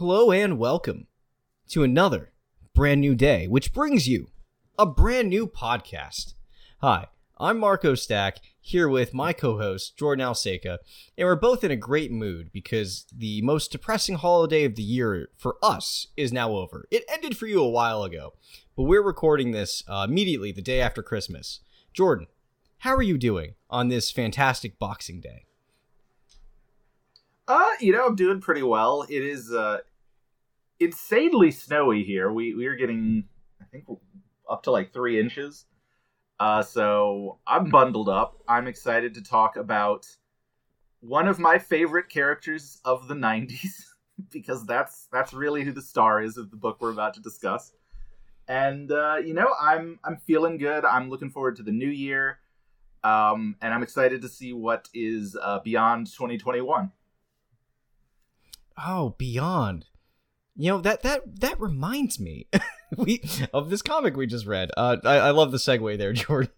Hello and welcome to another brand new day, which brings you a brand new podcast. Hi, I'm Marco Stack here with my co-host Jordan Alseca, and we're both in a great mood because the most depressing holiday of the year for us is now over. It ended for you a while ago, but we're recording this uh, immediately the day after Christmas. Jordan, how are you doing on this fantastic Boxing Day? Uh, you know, I'm doing pretty well. It is uh insanely snowy here. We we are getting I think up to like 3 inches. Uh so I'm bundled up. I'm excited to talk about one of my favorite characters of the 90s because that's that's really who the star is of the book we're about to discuss. And uh, you know, I'm I'm feeling good. I'm looking forward to the new year. Um, and I'm excited to see what is uh, beyond 2021. Oh, Beyond. You know that that that reminds me we of this comic we just read. Uh, I, I love the segue there, Jordan.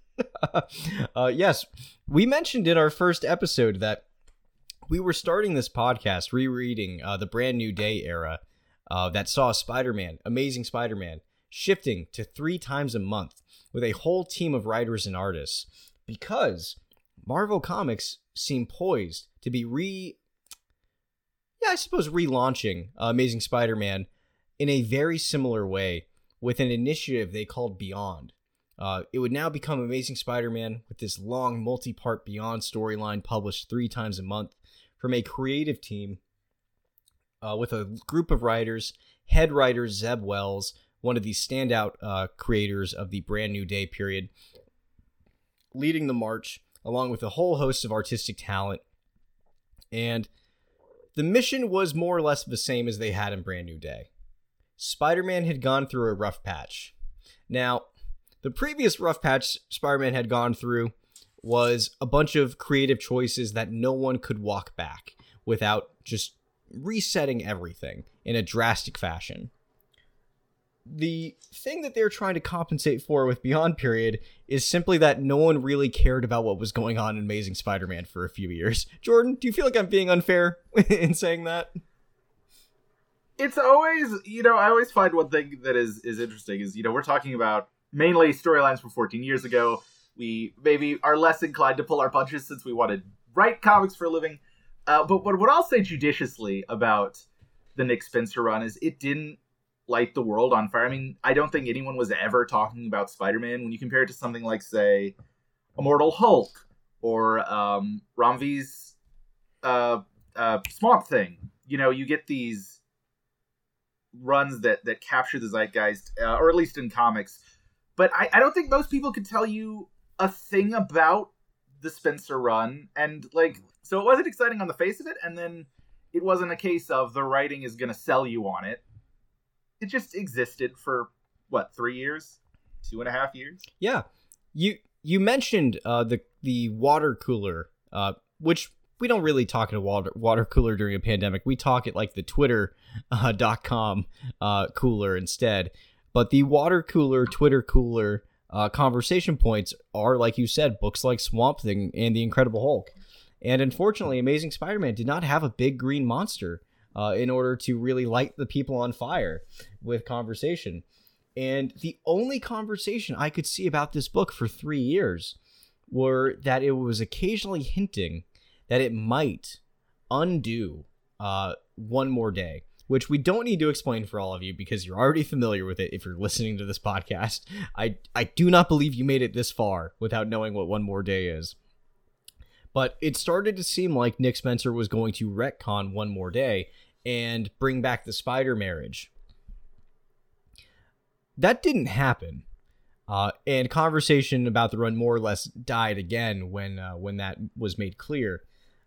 uh, yes, we mentioned in our first episode that we were starting this podcast rereading uh, the Brand New Day era uh, that saw Spider-Man, Amazing Spider-Man, shifting to three times a month with a whole team of writers and artists because Marvel Comics seem poised to be re yeah, I suppose relaunching uh, Amazing Spider-Man in a very similar way with an initiative they called Beyond. Uh, it would now become Amazing Spider-Man with this long multi-part Beyond storyline published three times a month from a creative team uh, with a group of writers, head writer Zeb Wells, one of the standout uh, creators of the Brand New Day period, leading the march along with a whole host of artistic talent. And the mission was more or less the same as they had in Brand New Day. Spider Man had gone through a rough patch. Now, the previous rough patch Spider Man had gone through was a bunch of creative choices that no one could walk back without just resetting everything in a drastic fashion the thing that they're trying to compensate for with Beyond Period is simply that no one really cared about what was going on in Amazing Spider Man for a few years. Jordan, do you feel like I'm being unfair in saying that? It's always, you know, I always find one thing that is is interesting is, you know, we're talking about mainly storylines from 14 years ago. We maybe are less inclined to pull our punches since we want to write comics for a living. Uh, but, but what I'll say judiciously about the Nick Spencer run is it didn't light the world on fire. I mean, I don't think anyone was ever talking about Spider-Man when you compare it to something like, say, Immortal Hulk or um, Ram V's uh, uh, Swamp Thing. You know, you get these runs that that capture the zeitgeist, uh, or at least in comics. But I, I don't think most people could tell you a thing about the Spencer run, and like, so it wasn't exciting on the face of it, and then it wasn't a case of the writing is going to sell you on it it just existed for what three years, two and a half years. Yeah, you you mentioned uh, the the water cooler, uh, which we don't really talk at a water water cooler during a pandemic. We talk at like the Twitter uh, dot com uh, cooler instead. But the water cooler, Twitter cooler uh, conversation points are, like you said, books like Swamp Thing and The Incredible Hulk. And unfortunately, Amazing Spider Man did not have a big green monster uh, in order to really light the people on fire with conversation. And the only conversation I could see about this book for three years were that it was occasionally hinting that it might undo uh, one more day, which we don't need to explain for all of you because you're already familiar with it if you're listening to this podcast. I, I do not believe you made it this far without knowing what one more day is. But it started to seem like Nick Spencer was going to retcon one more day and bring back the spider marriage. That didn't happen. Uh, and conversation about the run more or less died again when uh, when that was made clear.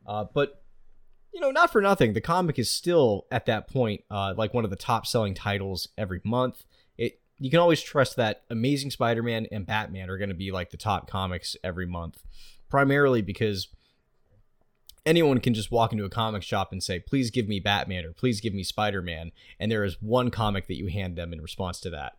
Uh, but you know, not for nothing, the comic is still at that point uh, like one of the top selling titles every month. It you can always trust that Amazing Spider-Man and Batman are going to be like the top comics every month, primarily because anyone can just walk into a comic shop and say, please give me Batman or please give me Spider Man. And there is one comic that you hand them in response to that.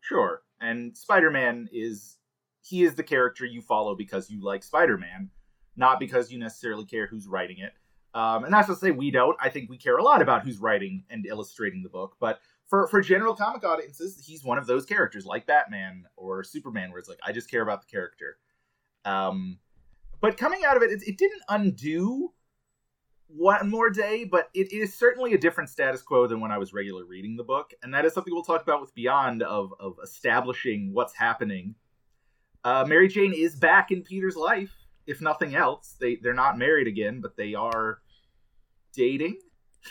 Sure. And Spider Man is, he is the character you follow because you like Spider Man, not because you necessarily care who's writing it. Um, and that's to say we don't. I think we care a lot about who's writing and illustrating the book, but for for general comic audiences, he's one of those characters like Batman or Superman, where it's like I just care about the character. Um, but coming out of it, it, it didn't undo one more day, but it is certainly a different status quo than when I was regular reading the book, and that is something we'll talk about with Beyond of of establishing what's happening. Uh, Mary Jane is back in Peter's life, if nothing else. They they're not married again, but they are dating.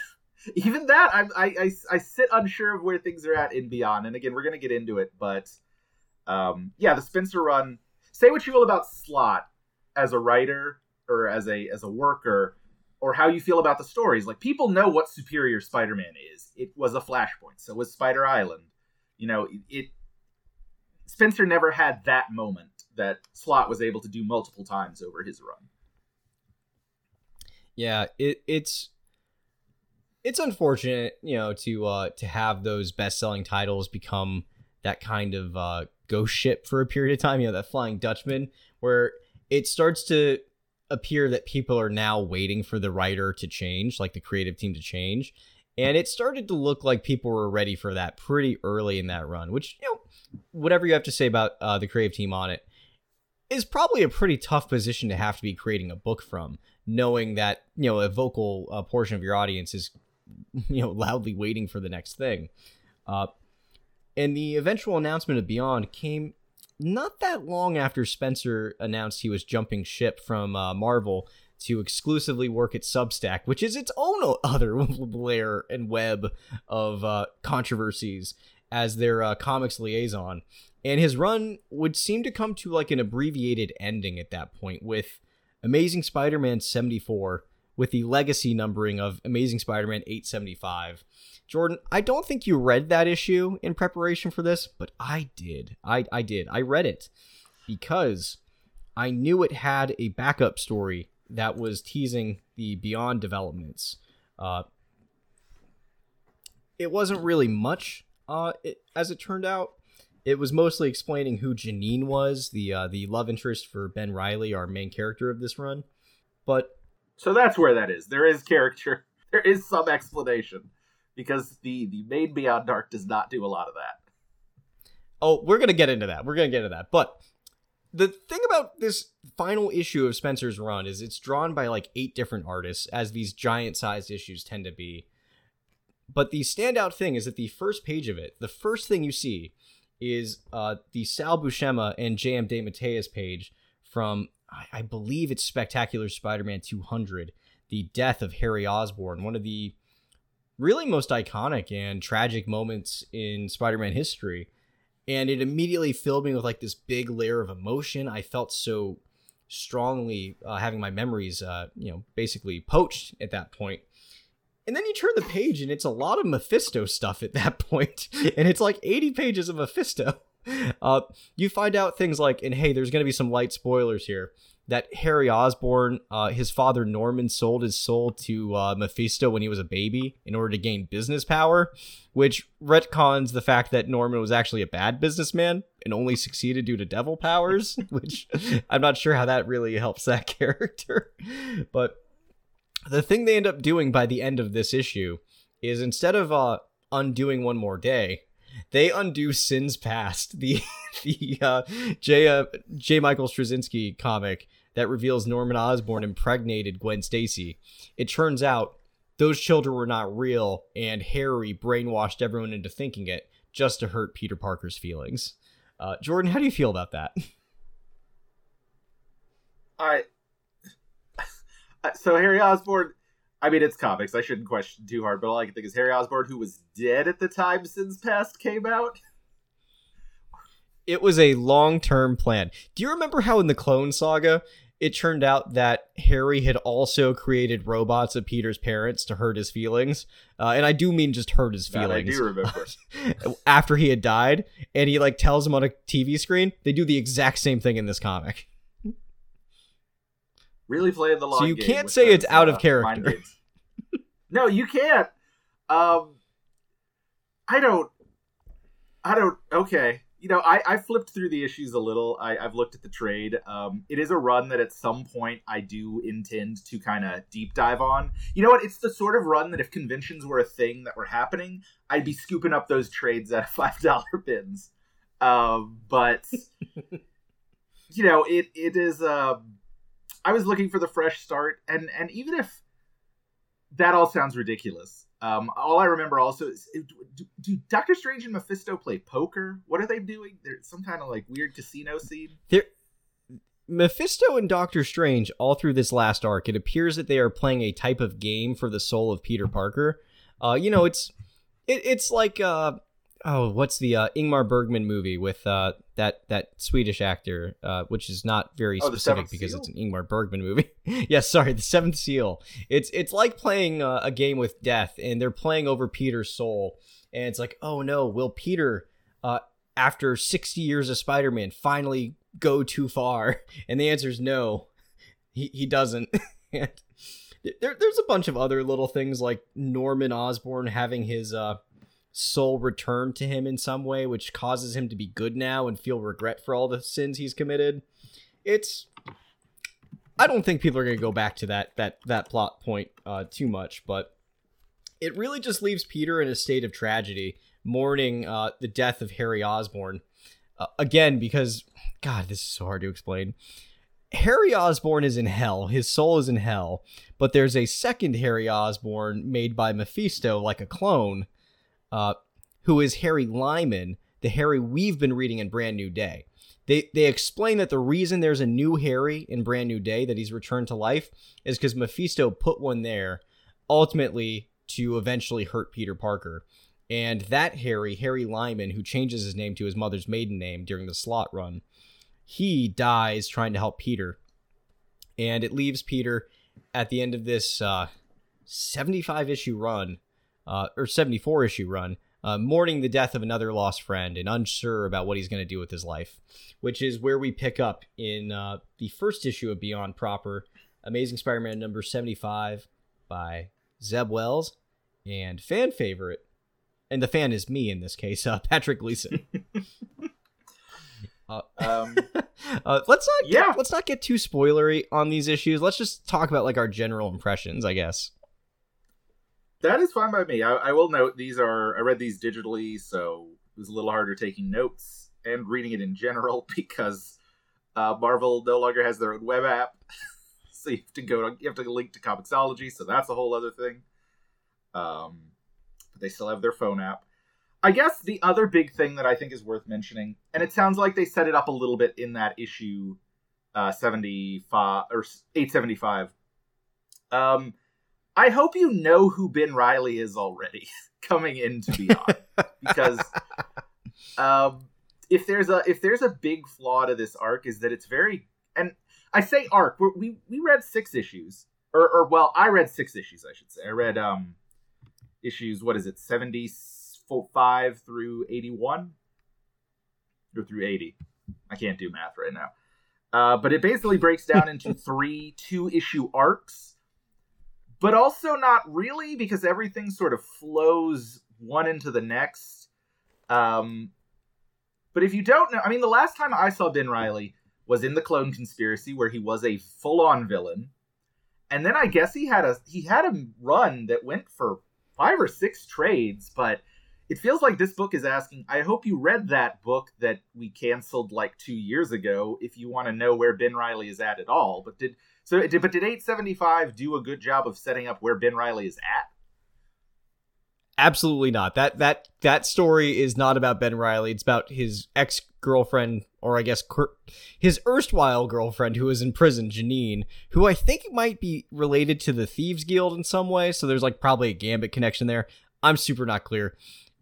Even that, I, I I I sit unsure of where things are at in Beyond, and again, we're gonna get into it, but um, yeah, the Spencer run. Say what you will about Slott as a writer or as a as a worker or how you feel about the stories. Like people know what Superior Spider-Man is. It was a Flashpoint. So was Spider Island. You know, it, it Spencer never had that moment that Slott was able to do multiple times over his run. Yeah, it, it's it's unfortunate, you know, to uh to have those best-selling titles become that kind of uh ghost ship for a period of time, you know, that Flying Dutchman where it starts to appear that people are now waiting for the writer to change, like the creative team to change. And it started to look like people were ready for that pretty early in that run, which, you know, whatever you have to say about uh, the creative team on it, is probably a pretty tough position to have to be creating a book from, knowing that, you know, a vocal uh, portion of your audience is, you know, loudly waiting for the next thing. Uh, and the eventual announcement of Beyond came not that long after Spencer announced he was jumping ship from uh, Marvel to exclusively work at Substack, which is its own other layer and web of uh, controversies as their uh, comics liaison. And his run would seem to come to like an abbreviated ending at that point with Amazing Spider Man 74, with the legacy numbering of Amazing Spider Man 875 Jordan, I don't think you read that issue in preparation for this, but I did. I, I did. I read it because I knew it had a backup story that was teasing the Beyond developments. Uh, it wasn't really much, uh, it, as it turned out. It was mostly explaining who Janine was, the uh, the love interest for Ben Reilly, our main character of this run. But so that's where that is. There is character. There is some explanation because the the main Beyond Dark does not do a lot of that. Oh, we're gonna get into that. We're gonna get into that. But the thing about this final issue of Spencer's run is it's drawn by like eight different artists, as these giant sized issues tend to be. But the standout thing is that the first page of it, the first thing you see is uh, the Sal Buscema and J.M. DeMatteis page from, I, I believe it's Spectacular Spider Man 200, the death of Harry Osborn, one of the really most iconic and tragic moments in Spider-Man history. And it immediately filled me with like this big layer of emotion. I felt so strongly uh, having my memories, uh, you know, basically poached at that point. And then you turn the page and it's a lot of Mephisto stuff at that point. and it's like 80 pages of Mephisto. Uh, you find out things like, and hey, there's going to be some light spoilers here that Harry Osborn, uh, his father Norman, sold his soul to uh, Mephisto when he was a baby in order to gain business power, which retcons the fact that Norman was actually a bad businessman and only succeeded due to devil powers, which I'm not sure how that really helps that character. But the thing they end up doing by the end of this issue is instead of uh, undoing one more day, they undo sins past the the uh, J uh, J Michael Straczynski comic that reveals Norman Osborn impregnated Gwen Stacy. It turns out those children were not real, and Harry brainwashed everyone into thinking it just to hurt Peter Parker's feelings. Uh, Jordan, how do you feel about that? I so Harry Osborn. I mean, it's comics. I shouldn't question too hard, but all I can think is Harry Osborn, who was dead at the time Sins Past came out. It was a long term plan. Do you remember how in the Clone Saga it turned out that Harry had also created robots of Peter's parents to hurt his feelings. Uh, and I do mean just hurt his feelings. That I do remember. After he had died, and he like tells him on a TV screen, they do the exact same thing in this comic. Really playing the long So you can't say it's out uh, of character. no, you can't. Um, I don't. I don't. Okay. You know, I, I flipped through the issues a little. I, I've looked at the trade. Um, it is a run that at some point I do intend to kind of deep dive on. You know what? It's the sort of run that if conventions were a thing that were happening, I'd be scooping up those trades at five dollar bins. Um, but you know, it it is. Uh, I was looking for the fresh start, and and even if that all sounds ridiculous, um, all I remember also is do, do, Doctor Strange and Mephisto play poker? What are they doing? There's some kind of like weird casino scene. There, Mephisto and Doctor Strange, all through this last arc, it appears that they are playing a type of game for the soul of Peter Parker. Uh, you know, it's it, it's like uh, oh, what's the uh, Ingmar Bergman movie with uh, that that Swedish actor, uh, which is not very oh, specific because Seal? it's an Ingmar Bergman movie. yes, sorry, the Seventh Seal. It's it's like playing uh, a game with death, and they're playing over Peter's soul, and it's like, oh no, will Peter, uh, after sixty years of Spider-Man, finally go too far? And the answer is no, he he doesn't. there, there's a bunch of other little things like Norman Osborn having his uh soul returned to him in some way, which causes him to be good now and feel regret for all the sins he's committed. It's I don't think people are going to go back to that that that plot point uh, too much, but it really just leaves Peter in a state of tragedy, mourning uh, the death of Harry Osborn. Uh, again, because God, this is so hard to explain. Harry Osborn is in hell. His soul is in hell, but there's a second Harry Osborn made by Mephisto, like a clone, uh, who is Harry Lyman, the Harry we've been reading in Brand New Day. They, they explain that the reason there's a new Harry in Brand New Day, that he's returned to life, is because Mephisto put one there, ultimately to eventually hurt Peter Parker. And that Harry, Harry Lyman, who changes his name to his mother's maiden name during the Slott run, he dies trying to help Peter. And it leaves Peter at the end of this uh, 75 issue run uh, or 74 issue run, uh, mourning the death of another lost friend and unsure about what he's going to do with his life, which is where we pick up in uh, the first issue of Beyond Proper, Amazing Spider Man number 75 by Zeb Wells and fan favorite, and the fan is me in this case, uh, Patrick Gleason. Uh, um, uh, let's not yeah. Get, let's not get too spoilery on these issues. Let's just talk about like our general impressions, I guess. That is fine by me. I, I, will note these are I read these digitally, so it was a little harder taking notes and reading it in general because uh, Marvel no longer has their own web app, so you have to go to, you have to link to Comixology, so that's a whole other thing. Um, but they still have their phone app. I guess the other big thing that I think is worth mentioning, and it sounds like they set it up a little bit in that issue uh, 75 or 875. Um, I hope you know who Ben Reilly is already coming into Beyond because um, if there's a if there's a big flaw to this arc is that it's very and I say arc we we read six issues or or well I read six issues I should say. I read um issues what is it seventy five through eighty one or through eighty. I can't do math right now. Uh, but it basically breaks down into three two issue arcs but also not really because everything sort of flows one into the next. Um, but if you don't know, I mean, the last time I saw Ben Reilly was in the Clone Conspiracy, where he was a full-on villain, and then I guess he had a he had a run that went for five or six trades. But it feels like this book is asking. I hope you read that book that we canceled like two years ago. If you want to know where Ben Reilly is at at all, but did so, did, but did 875 do a good job of setting up where Ben Reilly is at? Absolutely not. That that that story is not about Ben Reilly. It's about his ex girlfriend, or I guess his erstwhile girlfriend, who is in prison, Janine, who I think might be related to the Thieves Guild in some way. So there's like probably a Gambit connection there. I'm super not clear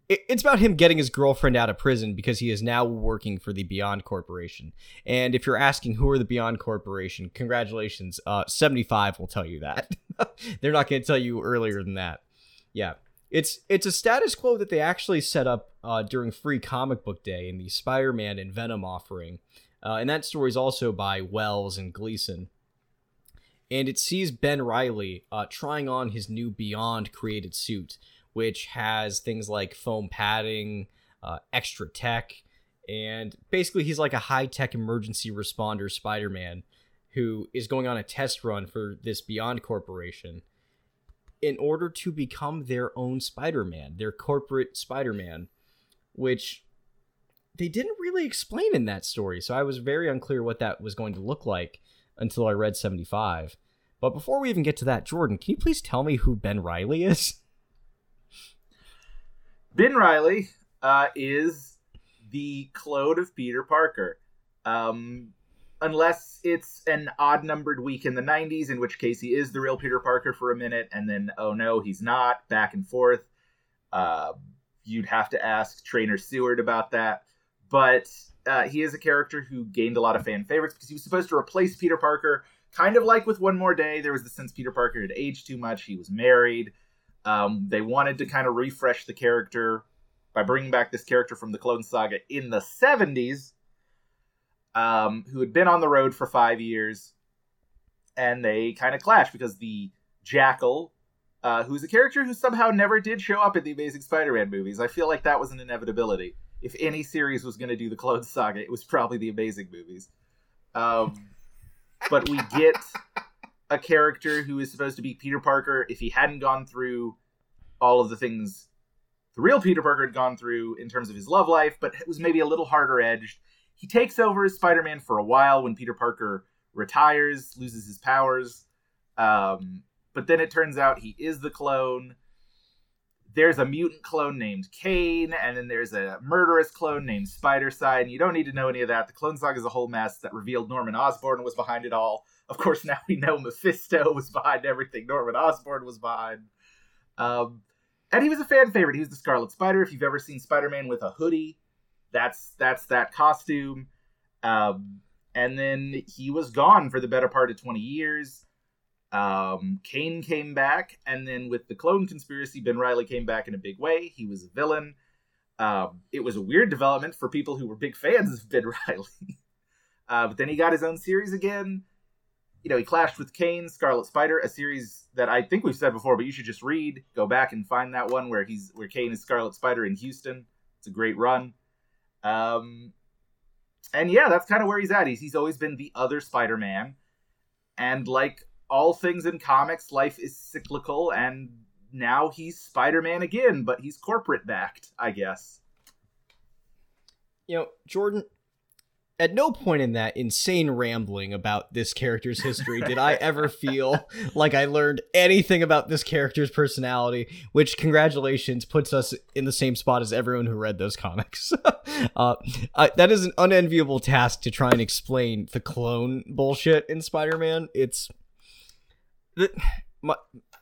it's about him getting his girlfriend out of prison because he is now working for the Beyond Corporation. And if you're asking who are the Beyond Corporation, congratulations. Uh, 75 will tell you that. They're not going to tell you earlier than that. Yeah. It's it's a status quo that they actually set up uh, during Free Comic Book Day in the Spider-Man and Venom offering. Uh, and that story is also by Wells and Gleason. And it sees Ben Reilly uh, trying on his new Beyond created suit which has things like foam padding, uh, extra tech, and basically he's like a high-tech emergency responder Spider-Man who is going on a test run for this Beyond Corporation in order to become their own Spider-Man, their corporate Spider-Man, which they didn't really explain in that story. So I was very unclear what that was going to look like until I read 75. But before we even get to that, Jordan, can you please tell me who Ben Reilly is? Ben Reilly uh, is the clone of Peter Parker. Um, unless it's an odd numbered week in the 90s, in which case he is the real Peter Parker for a minute, and then, oh no, he's not, back and forth. Uh, you'd have to ask Trainer Seward about that. But uh, he is a character who gained a lot of fan favorites because he was supposed to replace Peter Parker, kind of like with One More Day. There was the sense Peter Parker had aged too much. He was married. Um, they wanted to kind of refresh the character by bringing back this character from the Clone Saga in the 70s, um, who had been on the road for five years. And they kind of clashed because the Jackal, uh, who's a character who somehow never did show up in the Amazing Spider Man movies, I feel like that was an inevitability if any series was going to do the Clone Saga, it was probably the Amazing movies. Um, but we get a character who is supposed to be Peter Parker if he hadn't gone through all of the things the real Peter Parker had gone through in terms of his love life, but it was maybe a little harder edged. He takes over as Spider Man for a while when Peter Parker retires, loses his powers. Um, but then it turns out he is the clone there's a mutant clone named Kaine, and then there's a murderous clone named Spidercide. And you don't need to know any of that. The Clone Saga is a whole mess that revealed Norman Osborn was behind it all. Of course, now we know Mephisto was behind everything. Norman Osborn was behind. Um, and he was a fan favorite. He was the Scarlet Spider. If you've ever seen Spider-Man with a hoodie, that's that's that costume. Um, and then he was gone for the better part of 20 years. Um, Kaine came back, and then with the clone conspiracy, Ben Reilly came back in a big way. He was a villain. Um, it was a weird development for people who were big fans of Ben Reilly. uh, but then he got his own series again. You know, he clashed with Kaine, Scarlet Spider, a series that I think we've said before, but you should just read. Go back and find that one where he's where Kaine is Scarlet Spider in Houston. It's a great run. Um, and yeah, that's kind of where he's at. He's he's always been the other Spider-Man, and like all things in comics, life is cyclical, and now he's Spider Man again, but he's corporate backed, I guess. You know, Jordan, at no point in that insane rambling about this character's history did I ever feel like I learned anything about this character's personality, which, congratulations, puts us in the same spot as everyone who read those comics. uh, I, that is an unenviable task to try and explain the clone bullshit in Spider Man. It's the, my,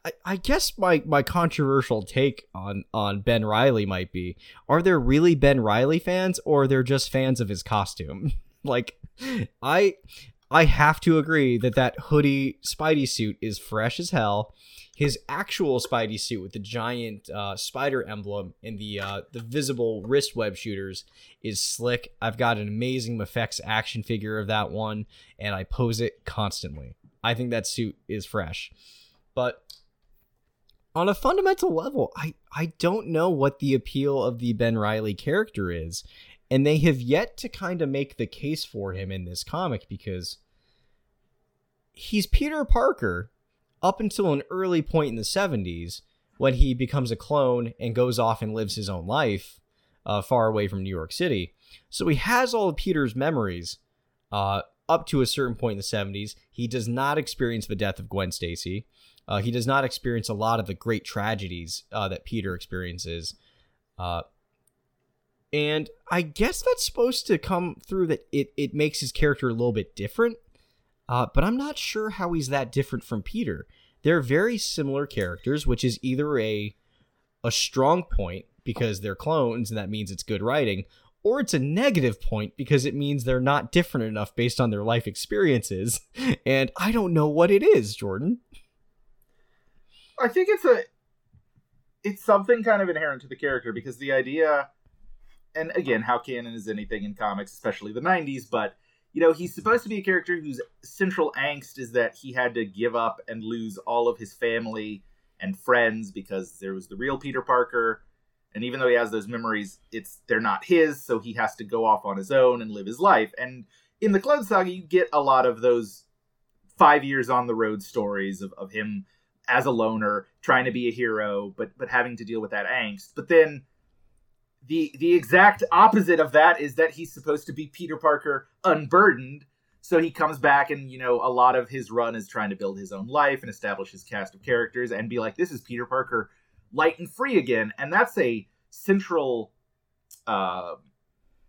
I, I guess my, my controversial take on, on Ben Reilly might be are there really Ben Reilly fans or they're just fans of his costume? like, I I have to agree that that hoodie Spidey suit is fresh as hell. His actual Spidey suit with the giant uh, spider emblem and the uh, the visible wrist web shooters is slick. I've got an amazing Mafex action figure of that one, and I pose it constantly. I think that suit is fresh. But on a fundamental level, I, I don't know what the appeal of the Ben Reilly character is. And they have yet to kind of make the case for him in this comic because he's Peter Parker up until an early point in the 70s when he becomes a clone and goes off and lives his own life uh, far away from New York City. So he has all of Peter's memories, uh, up to a certain point in the 70s. He does not experience the death of Gwen Stacy. Uh, he does not experience a lot of the great tragedies uh, that Peter experiences. Uh, and I guess that's supposed to come through that it, it makes his character a little bit different. Uh, but I'm not sure how he's that different from Peter. They're very similar characters, which is either a a strong point because they're clones and that means it's good writing, or it's a negative point because it means they're not different enough based on their life experiences. And I don't know what it is, Jordan. I think it's a it's something kind of inherent to the character because the idea and again, how canon is anything in comics, especially the 90s, but you know, he's supposed to be a character whose central angst is that he had to give up and lose all of his family and friends because there was the real Peter Parker and even though he has those memories, it's they're not his, so he has to go off on his own and live his life. And in the Clone Saga, you get a lot of those five years on the road stories of, of him as a loner trying to be a hero, but but having to deal with that angst. But then the the exact opposite of that is that he's supposed to be Peter Parker unburdened. So he comes back and you know a lot of his run is trying to build his own life and establish his cast of characters and be like this is Peter Parker light and free again and that's a central uh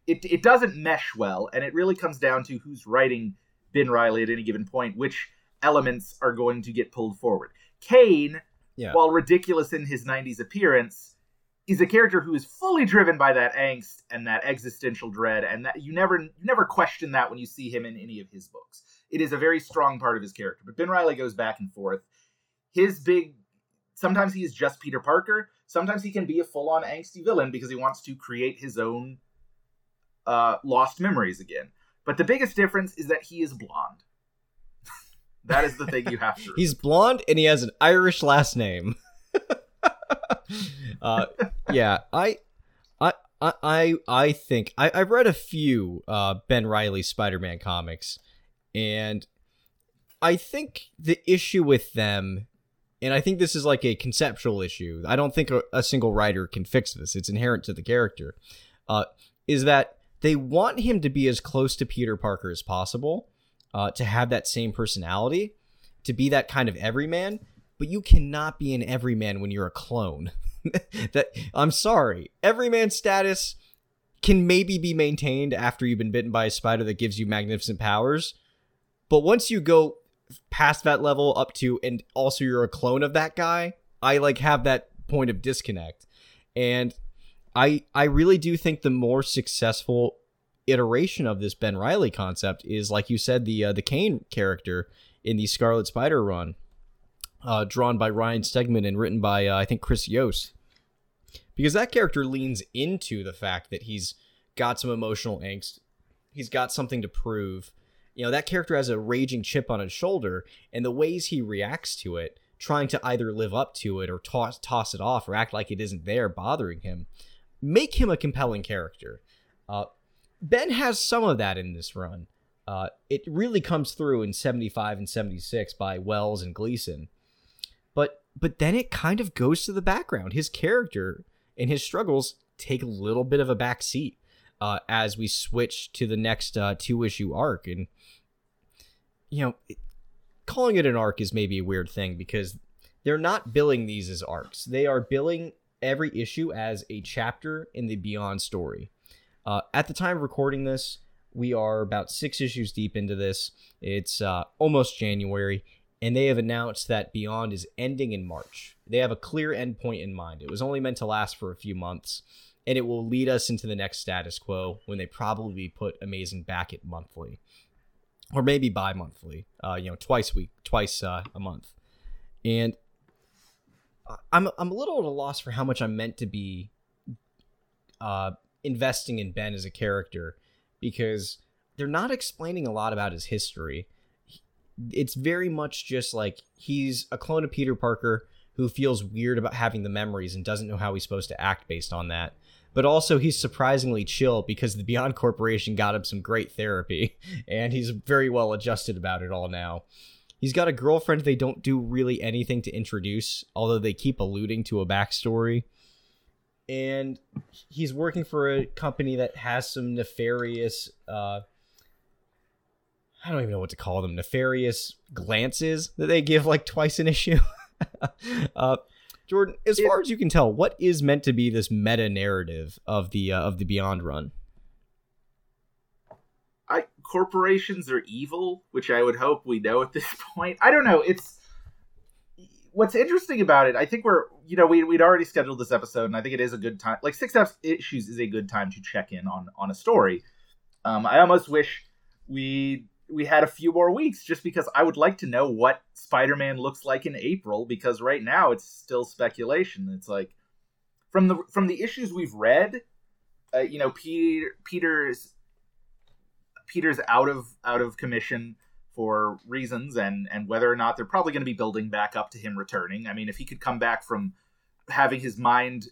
it it doesn't mesh well and it really comes down to who's writing Ben Reilly at any given point which elements are going to get pulled forward. Kaine, Yeah. while ridiculous in his 90s appearance is a character who is fully driven by that angst and that existential dread and that you never you never question that when you see him in any of his books it is a very strong part of his character but ben reilly goes back and forth his big sometimes he is just peter parker. Sometimes he can be a full-on angsty villain because he wants to create his own uh, lost memories again. But the biggest difference is that he is blonde. That is the thing you have to He's blonde and he has an Irish last name. uh, yeah, I, I, I, I, I think I, I've read a few uh, Ben Reilly Spider-Man comics, and I think the issue with them, and I think this is like a conceptual issue. I don't think a, a single writer can fix this. It's inherent to the character. Uh, is that they want him to be as close to Peter Parker as possible, uh, to have that same personality, to be that kind of everyman. But you cannot be an everyman when you're a clone. that I'm sorry, everyman status can maybe be maintained after you've been bitten by a spider that gives you magnificent powers. But once you go past that level up to and also you're a clone of that guy, I like have that point of disconnect. And I I really do think the more successful iteration of this Ben Reilly concept is like you said the uh, the kaine character in the Scarlet Spider run, uh, drawn by Ryan Stegman and written by uh, I think Chris Yost, because that character leans into the fact that he's got some emotional angst, he's got something to prove. You know that character has a raging chip on his shoulder, and the ways he reacts to it, trying to either live up to it or toss toss it off or act like it isn't there, bothering him, make him a compelling character. Uh, Ben has some of that in this run. Uh, it really comes through in 75 and 76 by Wells and Gleason. But but then it kind of goes to the background. His character and his struggles take a little bit of a back seat uh, as we switch to the next uh, two issue arc. And, you know, calling it an arc is maybe a weird thing because they're not billing these as arcs. They are billing every issue as a chapter in the Beyond story. Uh, at the time of recording this, we are about six issues deep into this. It's uh, almost January, and they have announced that Beyond is ending in March. They have a clear endpoint in mind. It was only meant to last for a few months, and it will lead us into the next status quo when they probably put Amazing back at monthly, or maybe bi-monthly. Uh, you know, twice week, twice uh, a month, and I'm I'm a little at a loss for how much I'm meant to be uh, investing in Ben as a character because they're not explaining a lot about his history. It's very much just like he's a clone of Peter Parker who feels weird about having the memories and doesn't know how he's supposed to act based on that. But also, he's surprisingly chill because the Beyond Corporation got him some great therapy, and he's very well adjusted about it all now. He's got a girlfriend they don't do really anything to introduce, although they keep alluding to a backstory. And he's working for a company that has some nefarious, uh, I don't even know what to call them, nefarious glances that they give like twice an issue. uh, Jordan, as far as you can tell, what is meant to be this meta narrative of the uh, of the Beyond Run? I corporations are evil, which I would hope we know at this point. I don't know. It's what's interesting about it. I think we're you know we we'd already scheduled this episode, and I think it is a good time. Like six issues is a good time to check in on on a story. Um, I almost wish we we had a few more weeks just because I would like to know what Spider-Man looks like in April because right now it's still speculation. It's like from the from the issues we've read, uh, you know, Peter Peter's Peter's out of out of commission for reasons and and whether or not they're probably going to be building back up to him returning. I mean, if he could come back from having his mind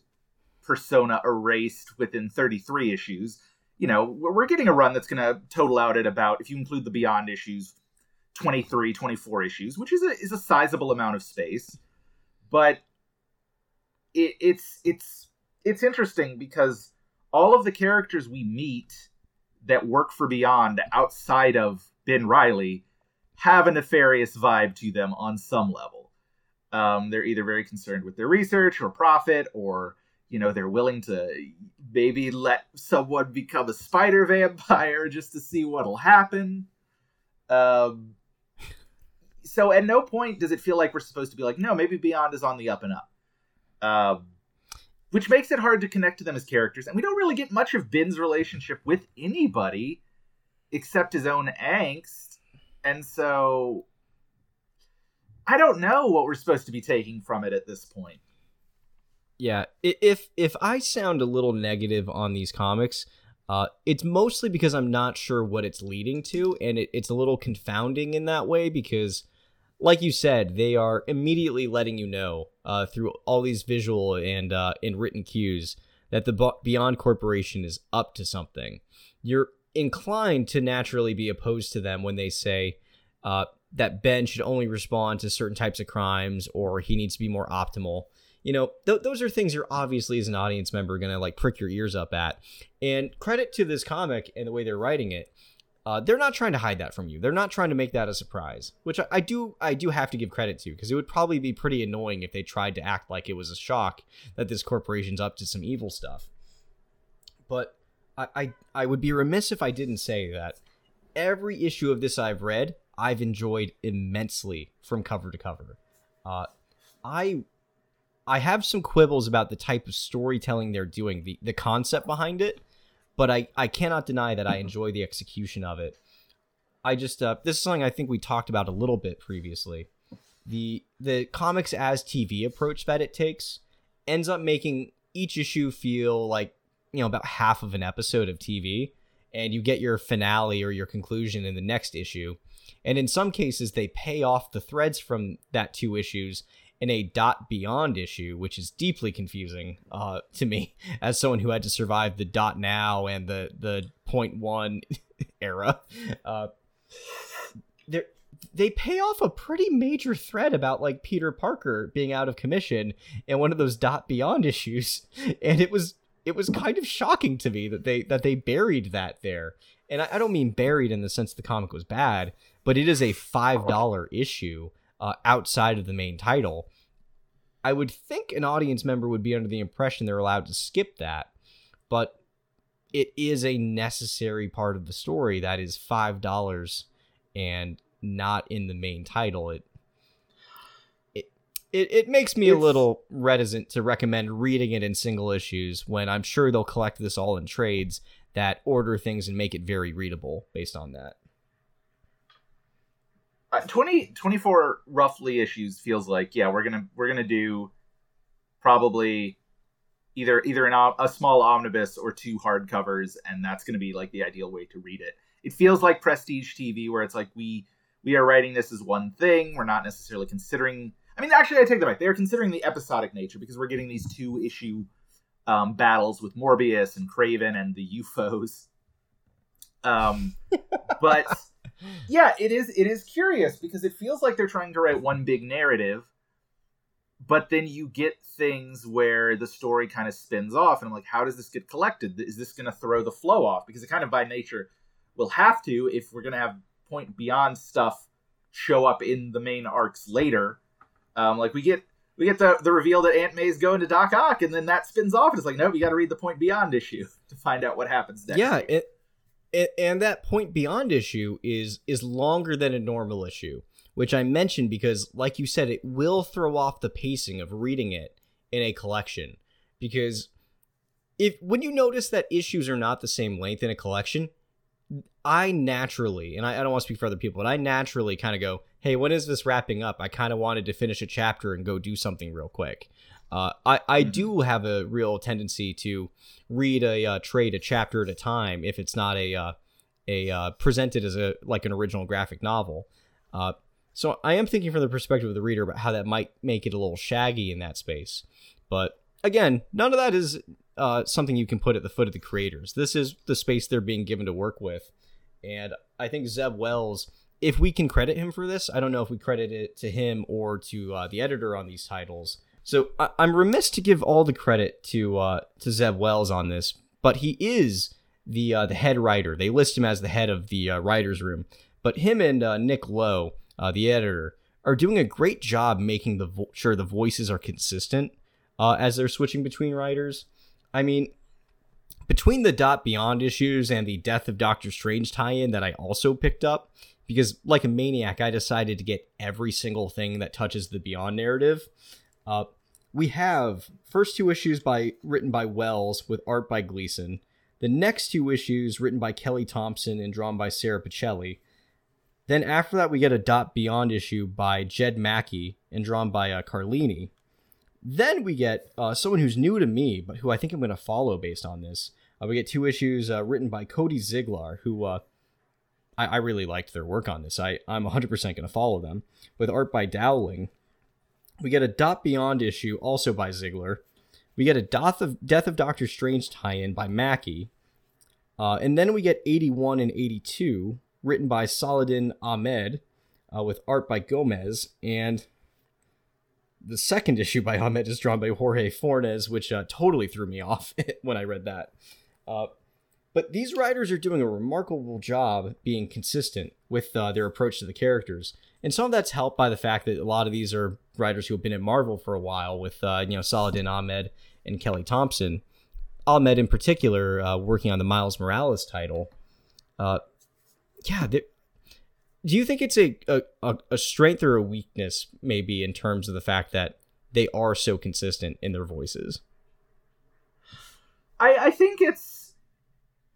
persona erased within 33 issues. You know, we're getting a run that's going to total out at about, if you include the Beyond issues, 23, 24 issues, which is a is a sizable amount of space. But it, it's it's it's interesting because all of the characters we meet that work for Beyond outside of Ben Reilly have a nefarious vibe to them on some level. Um, they're either very concerned with their research or profit, or you know they're willing to maybe let someone become a spider vampire just to see what'll happen. Um, so at no point does it feel like we're supposed to be like, no, maybe Beyond is on the up and up. Um, which makes it hard to connect to them as characters. And we don't really get much of Ben's relationship with anybody except his own angst. And so I don't know what we're supposed to be taking from it at this point. Yeah, if if I sound a little negative on these comics, uh, it's mostly because I'm not sure what it's leading to, and it, it's a little confounding in that way because like you said, they are immediately letting you know uh, through all these visual and uh, and written cues that the Beyond Corporation is up to something. You're inclined to naturally be opposed to them when they say uh, that Ben should only respond to certain types of crimes or he needs to be more optimal. You know, th- those are things you're obviously as an audience member gonna like prick your ears up at. And credit to this comic and the way they're writing it uh, they're not trying to hide that from you. They're not trying to make that a surprise, which I, I do I do have to give credit to because it would probably be pretty annoying if they tried to act like it was a shock that this corporation's up to some evil stuff. But I, I, I would be remiss if I didn't say that every issue of this I've read, I've enjoyed immensely from cover to cover. Uh, I I have some quibbles about the type of storytelling they're doing, the the concept behind it but I, I cannot deny that I enjoy the execution of it. I just uh, this is something I think we talked about a little bit previously. The the comics as TV approach that it takes ends up making each issue feel like you know about half of an episode of TV, and you get your finale or your conclusion in the next issue. And in some cases, they pay off the threads from that two issues in a dot beyond issue, which is deeply confusing uh, to me as someone who had to survive the dot now and the the point one era. Uh, they pay off a pretty major thread about like Peter Parker being out of commission in one of those dot beyond issues, and it was it was kind of shocking to me that they that they buried that there. And I, I don't mean buried in the sense the comic was bad, but it is a five dollar issue uh, outside of the main title. I would think an audience member would be under the impression they're allowed to skip that, but it is a necessary part of the story that is five dollars and not in the main title. It it it, it makes me it's, a little reticent to recommend reading it in single issues when I'm sure they'll collect this all in trades that order things and make it very readable based on that. Uh, 20, 24 roughly issues feels like yeah we're gonna we're gonna do probably either either an, a small omnibus or two hardcovers and that's gonna be like the ideal way to read it. It feels like prestige tv where it's like we we are writing this as one thing. We're not necessarily considering i mean actually i take that back. They're considering the episodic nature because we're getting these two issue um, battles with morbius and kraven and the ufos um but yeah, it is. It is curious because it feels like they're trying to write one big narrative, but then you get things where the story kind of spins off, and I'm like, how does this get collected? Is this going to throw the flow off? Because it kind of by nature will have to if we're going to have point beyond stuff show up in the main arcs later. Um, like we get we get the the reveal that Aunt May's going to Doc Ock, and then that spins off, and it's like, nope, you got to read the Point Beyond issue to find out what happens next. Yeah, it, and, that point beyond issue is is longer than a normal issue which i mentioned because like you said it will throw off the pacing of reading it in a collection. Because if when you notice that issues are not the same length in a collection i naturally and i, I don't want to speak for other people but i naturally kind of go hey when is this wrapping up? I kind of wanted to finish a chapter and go do something real quick uh, I, I mm-hmm. do have a real tendency to read a uh, trade a chapter at a time if it's not a uh, a uh, presented as a like an original graphic novel. Uh, so I am thinking from the perspective of the reader about how that might make it a little shaggy in that space. But again, none of that is uh, something you can put at the foot of the creators. This is the space they're being given to work with, and I think Zeb Wells. If we can credit him for this, I don't know if we credit it to him or to uh, the editor on these titles. So I- am remiss to give all the credit to uh, to Zeb Wells on this, but he is the uh, the head writer. They list him as the head of the uh, writers' room, but him and uh, Nick Lowe, uh, the editor, are doing a great job making the vo- sure the voices are consistent uh, as they're switching between writers. I mean, between the Dot Beyond issues and the Death of Doctor Strange tie-in that I also picked up, because like a maniac, I decided to get every single thing that touches the Beyond narrative. Uh, we have first two issues by written by Wells with art by Gleason. The next two issues written by Kelly Thompson and drawn by Sarah Pichelli. Then after that, we get a Dot Beyond issue by Jed MacKay and drawn by uh, Carlini. Then we get uh, someone who's new to me, but who I think I'm going to follow based on this. Uh, we get two issues uh, written by Cody Ziglar, who uh, I, I, really liked their work on this. I, I'm 100% going to follow them, with art by Dowling. We get a Dot Beyond issue, also by Ziglar. We get a Death of, Death of Doctor Strange tie in by MacKay. Uh, and then we get 81 and 82, written by Saladin Ahmed, uh, with art by Gomez. And the second issue by Ahmed is drawn by Jorge Fornes, which uh, totally threw me off when I read that. Uh, but these writers are doing a remarkable job being consistent with uh, their approach to the characters, and some of that's helped by the fact that a lot of these are writers who have been at Marvel for a while, with uh, you know Saladin Ahmed and Kelly Thompson. Ahmed, in particular, uh, working on the Miles Morales title. Uh, yeah, do you think it's a, a a strength or a weakness maybe in terms of the fact that they are so consistent in their voices i i think it's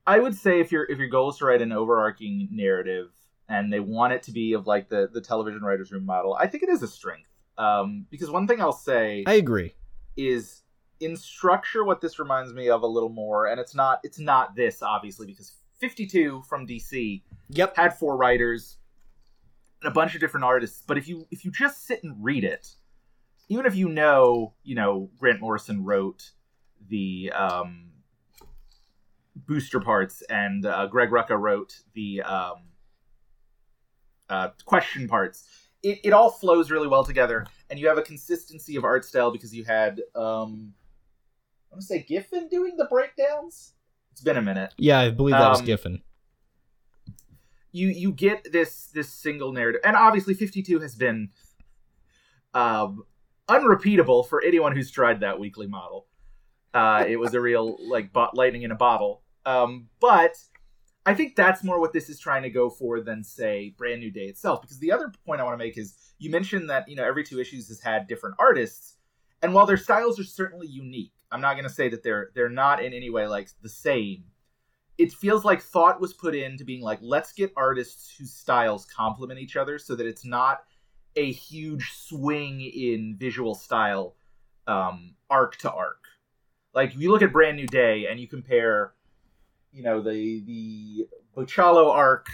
i would say if your if your goal is to write an overarching narrative and they want it to be of like the the television writers room model i think it is a strength um because one thing i'll say i agree is in structure what this reminds me of a little more and it's not it's not this obviously because 52 from dc yep had four writers and a bunch of different artists. But if you if you just sit and read it, even if you know, you know, Grant Morrison wrote the um, booster parts and uh, Greg Rucka wrote the um, uh, question parts. It, it all flows really well together, and you have a consistency of art style because you had um, I want to say Giffen doing the breakdowns. It's been a minute. Yeah, I believe that was um, Giffen you you get this this single narrative, and obviously 52 has been um, unrepeatable for anyone who's tried that weekly model. Uh, it was a real like bot lightning in a bottle. Um, but I think that's more what this is trying to go for than say Brand New Day itself. Because the other point I want to make is you mentioned that you know every two issues has had different artists, and while their styles are certainly unique, I'm not going to say that they're they're not in any way like the same it feels like thought was put into being like let's get artists whose styles complement each other so that it's not a huge swing in visual style um, arc to arc like you look at brand new day and you compare you know the the Bachalo arc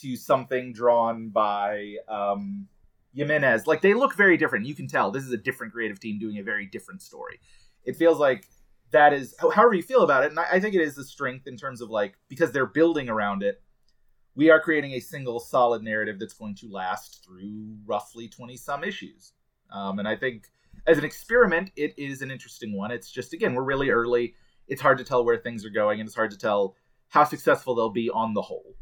to something drawn by um, Jimenez. Like they look very different. You can tell this is a different creative team doing a very different story. It feels like that is however you feel about it and I, I, think it is a strength in terms of like because they're building around it we are creating a single solid narrative that's going to last through roughly 20 some issues um, and i think as an experiment it is an interesting one it's just again we're really early it's hard to tell where things are going and it's hard to tell how successful they'll be on the whole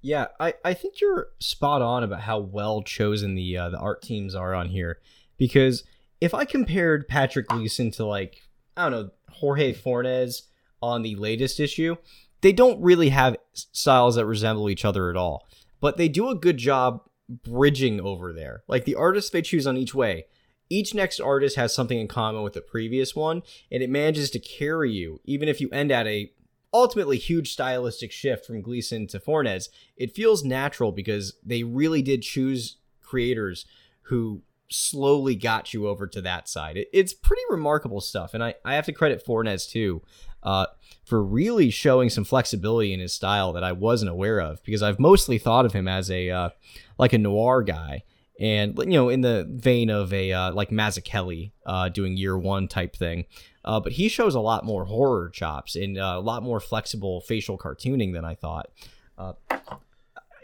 yeah i, I think you're spot on about how well chosen the uh, the art teams are on here because if I compared Patrick Gleason to like I don't know Jorge Fornes on the latest issue, they don't really have styles that resemble each other at all. But they do a good job bridging over there. Like the artists they choose on each way, each next artist has something in common with the previous one, and it manages to carry you, even if you end at a ultimately huge stylistic shift from Gleason to Fornes. It feels natural because they really did choose creators who slowly got you over to that side. It, it's pretty remarkable stuff, and I, I have to credit Fornes too uh, for really showing some flexibility in his style that I wasn't aware of because I've mostly thought of him as a uh, like a noir guy, and you know in the vein of a uh, like Mazzucchelli uh, doing year one type thing. Uh, but he shows a lot more horror chops and uh, a lot more flexible facial cartooning than I thought. Uh,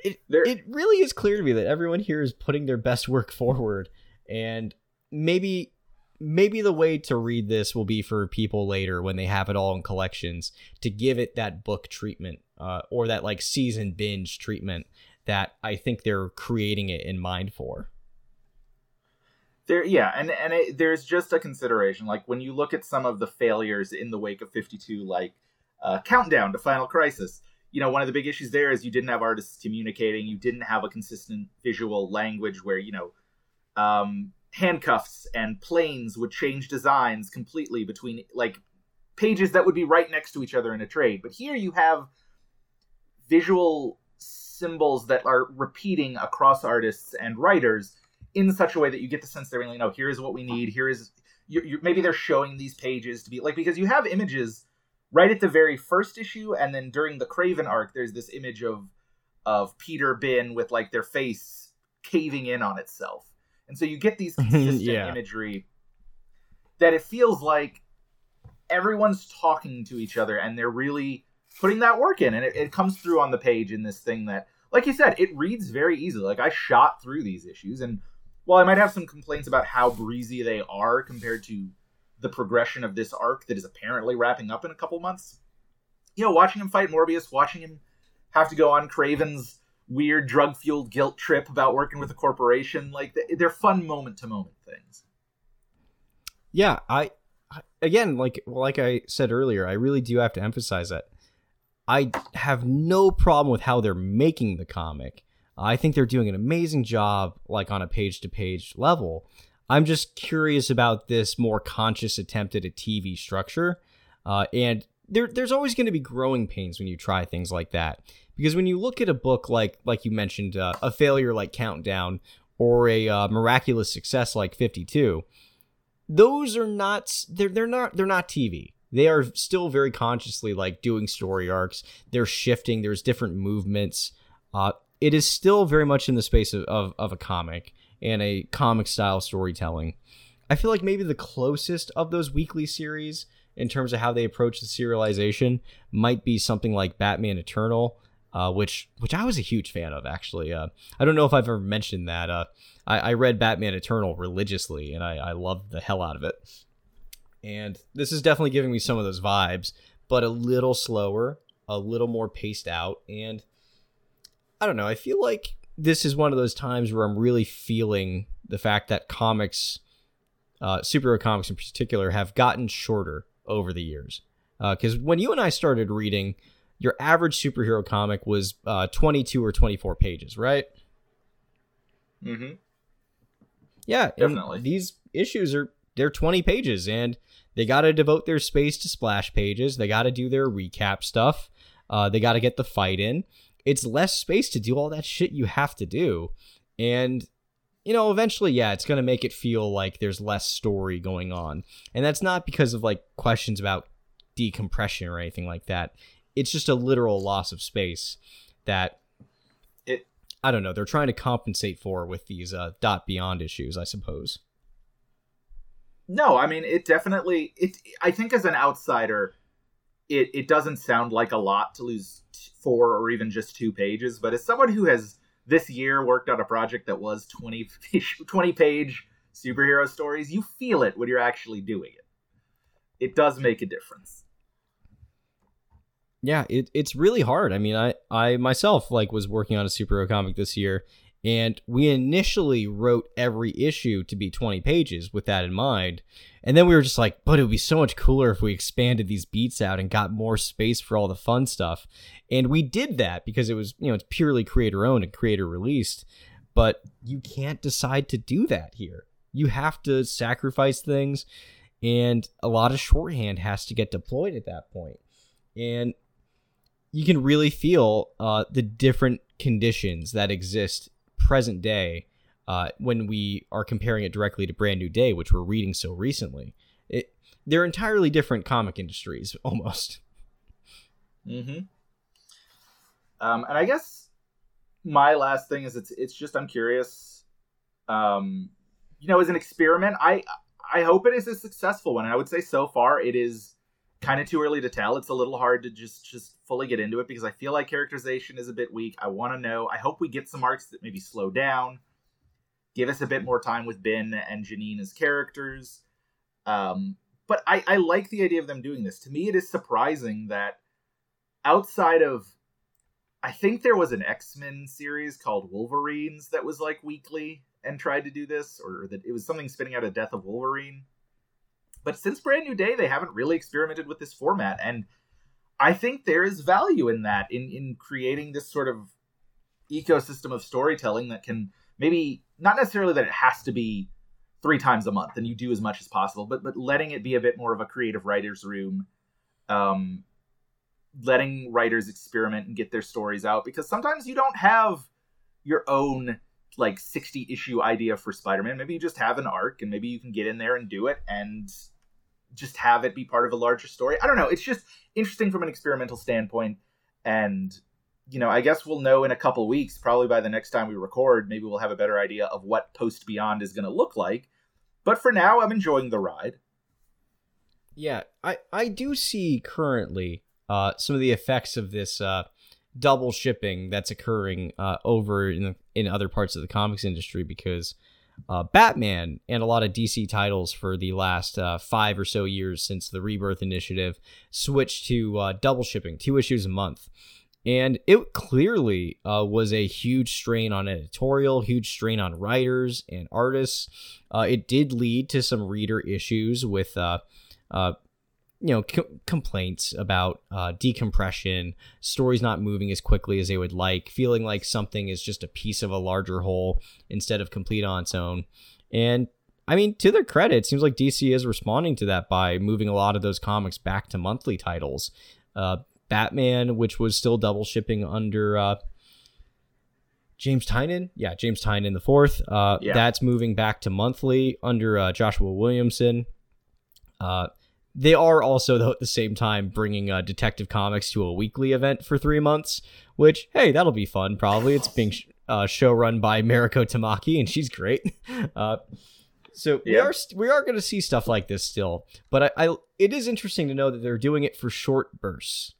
it there- it really is clear to me that everyone here is putting their best work forward, and maybe maybe the way to read this will be for people later when they have it all in collections to give it that book treatment uh, or that like season binge treatment that I think they're creating it in mind for. There, yeah, and and it, there's just a consideration. Like when you look at some of the failures in the wake of 52, like uh, Countdown to Final Crisis. You know, one of the big issues there is you didn't have artists communicating. You didn't have a consistent visual language where you know um, handcuffs and planes would change designs completely between like pages that would be right next to each other in a trade. But here you have visual symbols that are repeating across artists and writers in such a way that you get the sense they're really know here is what we need. Here is you're, you're, maybe they're showing these pages to be like because you have images right at the very first issue, and then during the kraven arc, there's this image of of Peter Bin with like their face caving in on itself and so you get these consistent yeah. imagery that it feels like everyone's talking to each other and they're really putting that work in and it, it comes through on the page in this thing that like you said it reads very easily like i shot through these issues and while i might have some complaints about how breezy they are compared to the progression of this arc that is apparently wrapping up in a couple months you know watching him fight morbius watching him have to go on Kraven's weird drug fueled guilt trip about working with a corporation. Like they're fun moment to moment things. Yeah, I, again like like I said earlier, I really do have to emphasize that I have no problem with how they're making the comic. I think they're doing an amazing job, like on a page to page level. I'm just curious about this more conscious attempt at a TV structure. Uh, and there, there's always going to be growing pains when you try things like that because when you look at a book like like you mentioned uh, a failure like countdown or a uh, miraculous success like 52 those are not they're they're not they're not tv they are still very consciously like doing story arcs they're shifting there's different movements uh, it is still very much in the space of, of, of a comic and a comic style storytelling i feel like maybe the closest of those weekly series in terms of how they approach the serialization might be something like batman eternal uh, which which I was a huge fan of actually. Uh, I don't know if I've ever mentioned that. Uh, I, I, read Batman Eternal religiously, and I, I loved the hell out of it. And this is definitely giving me some of those vibes, but a little slower, a little more paced out, and I don't know. I feel like this is one of those times where I'm really feeling the fact that comics, uh, superhero comics in particular, have gotten shorter over the years. Because uh, when you and I started reading your average superhero comic was uh, 22 or 24 pages, right? Mm-hmm. Yeah, definitely. These issues are they're 20 pages, and they got to devote their space to splash pages. They got to do their recap stuff. Uh, they got to get the fight in. It's less space to do all that shit you have to do, and you know, eventually, yeah, it's going to make it feel like there's less story going on. And that's not because of like questions about decompression or anything like that it's just a literal loss of space that it I don't know, they're trying to compensate for with these uh, dot beyond issues, I suppose. No, I mean it definitely it I think as an outsider it it doesn't sound like a lot to lose four or even just two pages, but as someone who has this year worked on a project that was 20 20 page superhero stories, you feel it when you're actually doing it. It does make a difference yeah, it, it's really hard. I mean, I, I myself like was working on a superhero comic this year, and we initially wrote every issue to be 20 pages with that in mind. And then we were just like, but it would be so much cooler if we expanded these beats out and got more space for all the fun stuff. And we did that because it was, you know, it's purely creator owned and creator released. But you can't decide to do that here. You have to sacrifice things, and a lot of shorthand has to get deployed at that point. And you can really feel uh, the different conditions that exist present day uh, when we are comparing it directly to Brand New Day, which we're reading so recently. It, they're entirely different comic industries, almost. Mm-hmm. Um, and I guess my last thing is it's it's just I'm curious um, you know, as an experiment. I I hope it is a successful one. And I would say so far it is kind of too early to tell. It's a little hard to just just fully get into it because I feel like characterization is a bit weak. I want to know. I hope we get some arcs that maybe slow down, give us a bit more time with Ben and Janine as characters. Um, but I, I like the idea of them doing this. To me, it is surprising that outside of, I think there was an X Men series called Wolverines that was like weekly and tried to do this, or that it was something spinning out of Death of Wolverine. But since Brand New Day, they haven't really experimented with this format, and I think there is value in that in in creating this sort of ecosystem of storytelling that can maybe not necessarily that it has to be three times a month and you do as much as possible but but letting it be a bit more of a creative writers room um letting writers experiment and get their stories out because sometimes you don't have your own like 60 issue idea for spider-man. Maybe you just have an arc and maybe you can get in there and do it and just have it be part of a larger story i don't know it's just interesting from an experimental standpoint and you know, I guess we'll know in a couple weeks, probably by the next time we record, maybe we'll have a better idea of what Post Beyond is going to look like. But for now, I'm enjoying the ride. Yeah, I I do see currently uh, some of the effects of this uh, double shipping that's occurring uh, over in the, in other parts of the comics industry because uh, Batman and a lot of DC titles for the last uh, five or so years since the Rebirth Initiative switched to uh, double shipping, two issues a month. And it clearly uh, was a huge strain on editorial, huge strain on writers and artists. Uh, it did lead to some reader issues with, uh, uh you know, complaints about uh, decompression, stories not moving as quickly as they would like, feeling like something is just a piece of a larger whole instead of complete on its own. And I mean, to their credit, it seems like DC is responding to that by moving a lot of those comics back to monthly titles. Uh, Batman, which was still double shipping under uh, James Tynion. Yeah, James Tynion the fourth. Uh, yeah. That's moving back to monthly under uh, Joshua Williamson. Uh, they are also, though, at the same time bringing uh, Detective Comics to a weekly event for three months, which, hey, that'll be fun, probably. It's being uh, show run by Mariko Tamaki, and she's great. Uh, so yeah. we are we are going to see stuff like this still, but I, I, it is interesting to know that they're doing it for short bursts.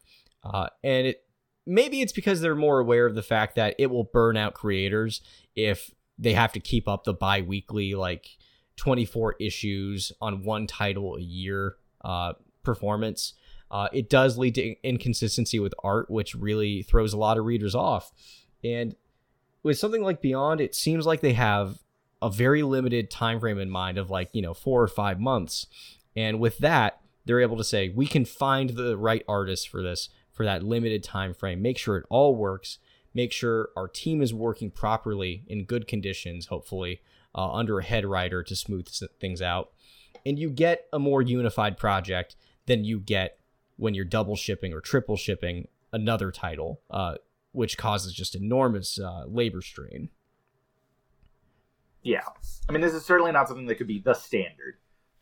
Uh, and it maybe it's because they're more aware of the fact that it will burn out creators if they have to keep up the bi-weekly like 24 issues on one title a year uh, performance. Uh, it does lead to inconsistency with art, which really throws a lot of readers off. And with something like Beyond, it seems like they have a very limited time frame in mind of like you know four or five months. And with that, they're able to say we can find the right artist for this for that limited time frame. Make sure it all works. Make sure our team is working properly in good conditions, hopefully, uh, under a head writer to smooth things out. And you get a more unified project than you get when you're double shipping or triple shipping another title, uh, which causes just enormous uh, labor strain. Yeah, I mean, this is certainly not something that could be the standard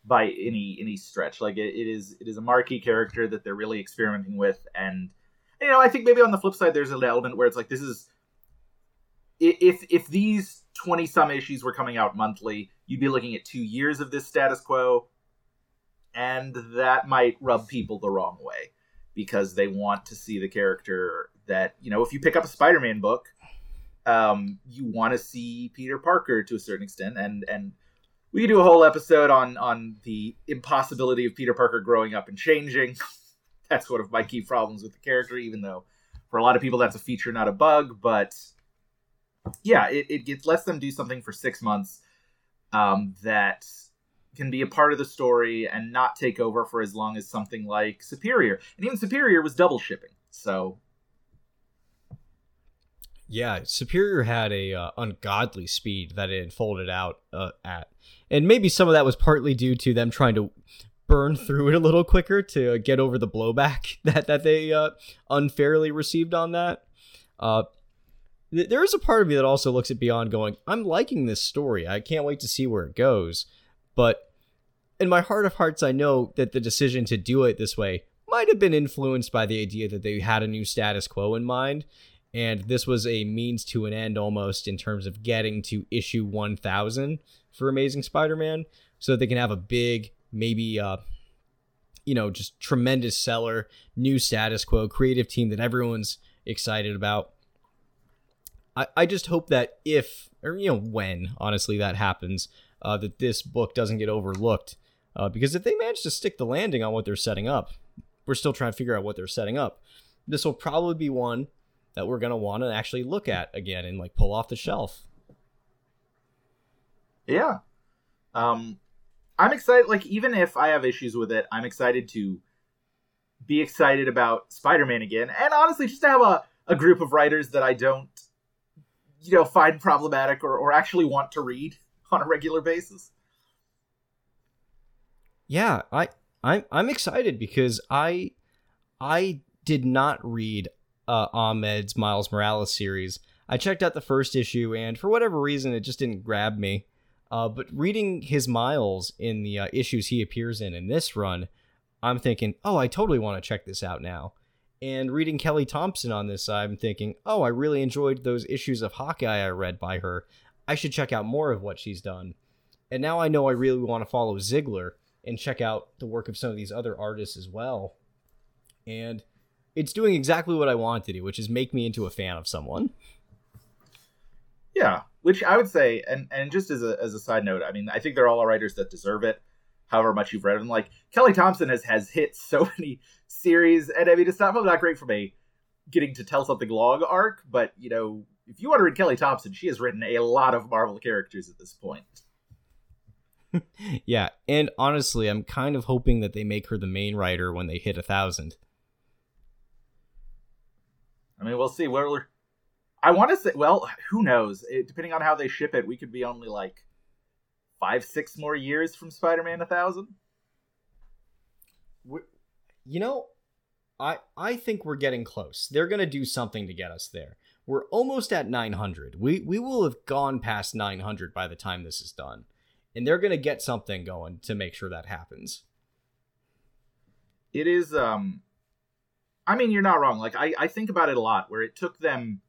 by any any stretch. Like it, it is it is a marquee character that they're really experimenting with, and you know I think maybe on the flip side there's an element where it's like this is if if these twenty some issues were coming out monthly, you'd be looking at two years of this status quo, and that might rub people the wrong way because they want to see the character that you know if you pick up a Spider-Man book um, you want to see Peter Parker to a certain extent, and and we could do a whole episode on on the impossibility of Peter Parker growing up and changing. that's one of my key problems with the character, even though for a lot of people that's a feature, not a bug. But yeah, it, it lets them do something for six months um, that can be a part of the story and not take over for as long as something like Superior. And even Superior was double shipping. So yeah, Superior had a uh, ungodly speed that it folded out uh, at, and maybe some of that was partly due to them trying to burn through it a little quicker to get over the blowback that that they uh, unfairly received on that. Uh, th- there is a part of me that also looks at Beyond, going, "I'm liking this story. I can't wait to see where it goes," but in my heart of hearts, I know that the decision to do it this way might have been influenced by the idea that they had a new status quo in mind and this was a means to an end almost in terms of getting to issue 1000 for Amazing Spider-Man so that they can have a big maybe uh you know just tremendous seller new status quo creative team that everyone's excited about I, I just hope that if or you know when honestly that happens uh, that this book doesn't get overlooked uh, because if they manage to stick the landing on what they're setting up we're still trying to figure out what they're setting up this will probably be one that we're going to want to actually look at again and like pull off the shelf. Yeah. Um i'm excited like even if i have issues with it i'm excited to be excited about spider-man again and honestly just to have a, a group of writers that i don't you know find problematic or, or actually want to read on a regular basis? Yeah i i'm, I'm excited because i i did not read uh, ahmed's miles morales series. I checked out the first issue and for whatever reason it just didn't grab me. Uh, but reading his miles in the uh, issues he appears in in this run i'm thinking oh i totally want to check this out now and reading Kelly Thompson on this, I'm thinking, oh, I really enjoyed those issues of Hawkeye I read by her. I should check out more of what she's done. And now I know I really want to follow Ziglar and check out the work of some of these other artists as well. And it's doing exactly what I wanted to do, which is make me into a fan of someone. Yeah, which I would say, and and just as a as a side note, I mean, I think they're all writers that deserve it. However much you've read them, like Kelly Thompson has has hit so many series, and I mean, it's not probably not great for me getting to tell something long arc, but you know, if you want to read Kelly Thompson, she has written a lot of Marvel characters at this point. yeah, and honestly, I'm kind of hoping that they make her the main writer when they hit a thousand. I mean, we'll see. Where I want to say, well, who knows? It, depending on how they ship it, we could be only like five, six more years from Spider-Man a thousand you know, I I think we're getting close. They're gonna do something to get us there. We're almost at 900. We we will have gone past 900 by the time this is done, and they're gonna get something going to make sure that happens. It is. Um, I mean, you're not wrong. Like I I think about it a lot. Where it took them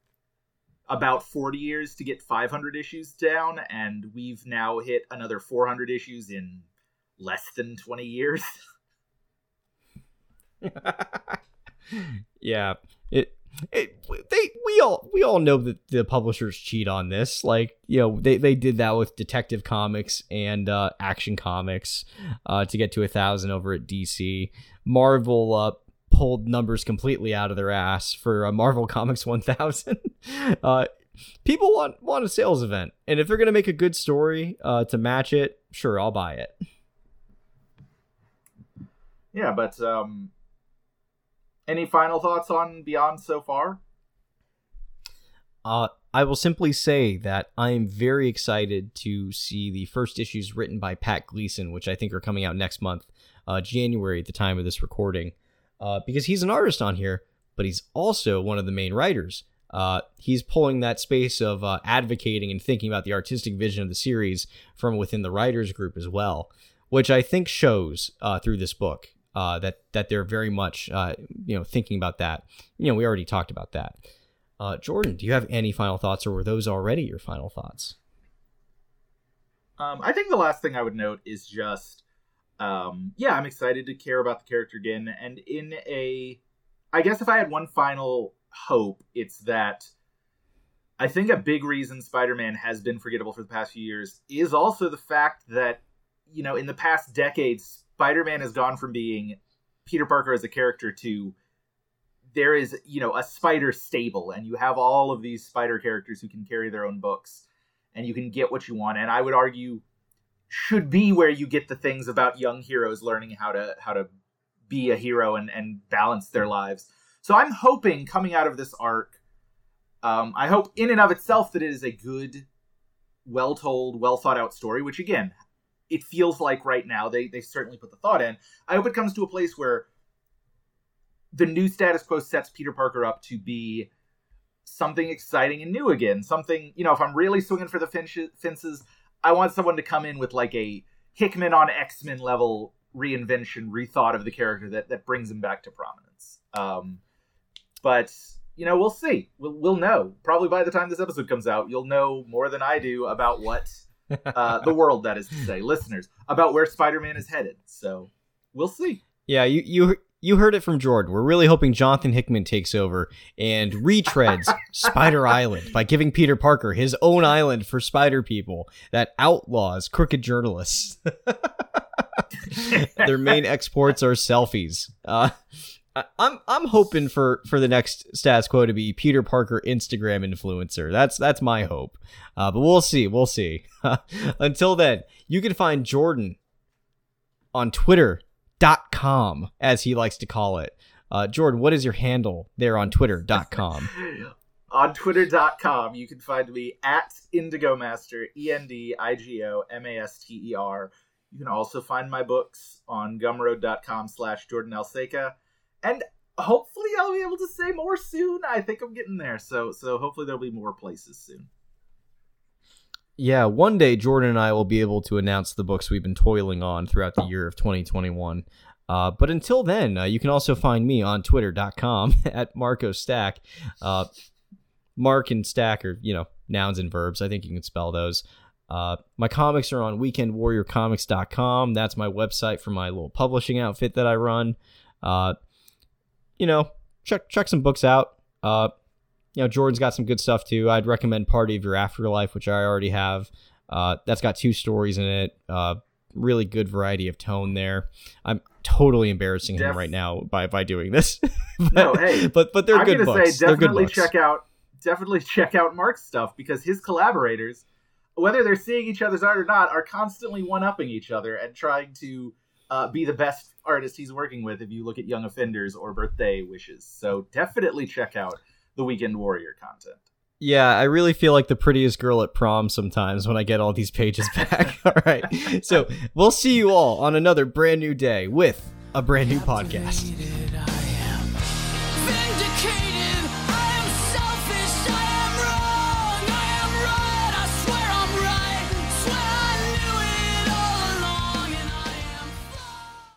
about 40 years to get 500 issues down, and we've now hit another 400 issues in less than 20 years. yeah, it, it they we all we all know that the publishers cheat on this. Like you know they they did that with Detective Comics and uh, Action Comics uh, to get to a thousand over at DC. Marvel uh, pulled numbers completely out of their ass for uh, Marvel Comics 1000. uh, people want want a sales event, and if they're gonna make a good story uh, to match it, sure, I'll buy it. Yeah, but um, any final thoughts on Beyond so far? Uh, I will simply say that I am very excited to see the first issues written by Pat Gleason, which I think are coming out next month, uh, January, at the time of this recording, uh, because he's an artist on here, but he's also one of the main writers. Uh, he's pulling that space of uh, advocating and thinking about the artistic vision of the series from within the writers group as well, which I think shows uh, through this book uh, that that they're very much uh, you know thinking about that. You know, we already talked about that. Jordan, do you have any final thoughts, or were those already your final thoughts? Um, I think the last thing I would note is just, um, yeah, I'm excited to care about the character again, and in a, I guess if I had one final hope, it's that. I think a big reason Spider-Man has been forgettable for the past few years is also the fact that, you know, in the past decades, Spider-Man has gone from being Peter Parker as a character to there is, you know, a spider stable and you have all of these spider characters who can carry their own books and you can get what you want and I would argue should be where you get the things about young heroes learning how to how to be a hero and and balance their lives. So I'm hoping coming out of this arc um, I hope in and of itself that it is a good, well told, well thought out story, which again it feels like right now they they certainly put the thought in. I hope it comes to a place where the new status quo sets Peter Parker up to be something exciting and new again. Something you know, if I'm really swinging for the fences, I want someone to come in with like a Hickman on X Men level reinvention, rethought of the character that that brings him back to prominence. Um, but you know, we'll see. We'll we'll know. Probably by the time this episode comes out, you'll know more than I do about what uh, the world, that is to say, listeners, about where Spider-Man is headed. So we'll see. Yeah, you you you heard it from Jordan. We're really hoping Jonathan Hickman takes over and retreads Spider Island by giving Peter Parker his own island for Spider people that outlaws crooked journalists. Their main exports are selfies. Uh, I'm I'm hoping for for the next status quo to be Peter Parker Instagram influencer. That's that's my hope. Uh, but we'll see. We'll see. Until then, you can find Jordan on Twitter dot com as he likes to call it. Uh, Jordan, what is your handle there on Twitter.com? On twitter.com, you can find me at Indigo Master, E N D I G O M A S T E R. You can also find my books on gumroad.com slash Jordan Alseca. And hopefully I'll be able to say more soon. I think I'm getting there. So so hopefully there'll be more places soon. Yeah, one day Jordan and I will be able to announce the books we've been toiling on throughout the year of 2021. Uh, but until then, uh, you can also find me on twitter.com at Marco Stack. Uh, Mark and Stack are, you know, nouns and verbs. I think you can spell those. Uh, my comics are on weekendwarriorcomics.com. That's my website for my little publishing outfit that I run. Uh, you know, check check some books out. You know, Jordan's got some good stuff too. I'd recommend Party of Your Afterlife, which I already have. Uh, that's got two stories in it. Uh, really good variety of tone there. I'm totally embarrassing him right now by by doing this. but, No, hey, but but they're I'm good books. say definitely check out definitely check out Mark's stuff because his collaborators, whether they're seeing each other's art or not, are constantly one upping each other and trying to uh, be the best artist he's working with. If you look at Young Offenders or Birthday Wishes, so definitely check out the Weekend Warrior content. Yeah, I really feel like the prettiest girl at prom sometimes when I get all these pages back. all right. So we'll see you all on another brand new day with a brand new podcast.